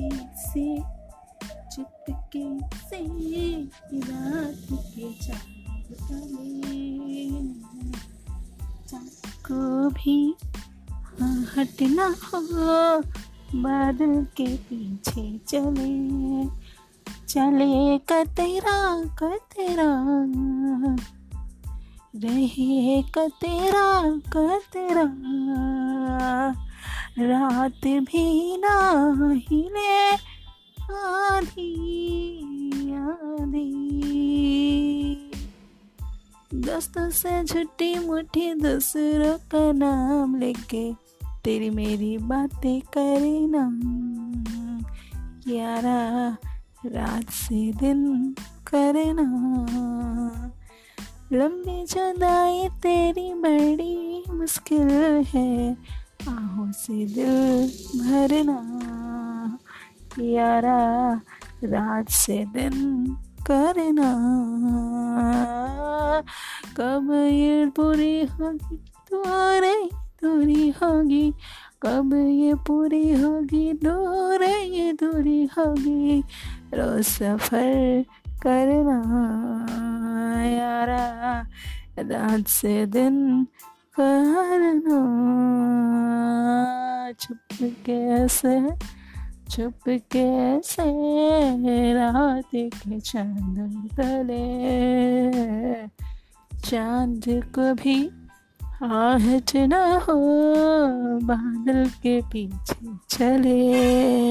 चुपके से चुपके से रात के चाँद को भी हटना हो, बादल के पीछे चले चले कतेरा कतेरा। रहे कतेरा कतेरा। रात भी ना हिले आधी आधी। दोस्तों से झूठी मुठी दूसरों का नाम लेके तेरी मेरी बातें करे यारा, रात से दिन करे लंबी जुदाई तेरी बड़ी मुश्किल है से दिल भरना यारा रात से दिन करना। कब ये पूरी होगी तुम्हारे दूरी होगी। कब ये पूरी होगी, दूर ये दूरी होगी। रोज सफ़र करना यारा रात से दिन करना। छुप कैसे छुप कैसे रात के चाँद तले। चाँद को भी आहट न हो, बादल के पीछे चले।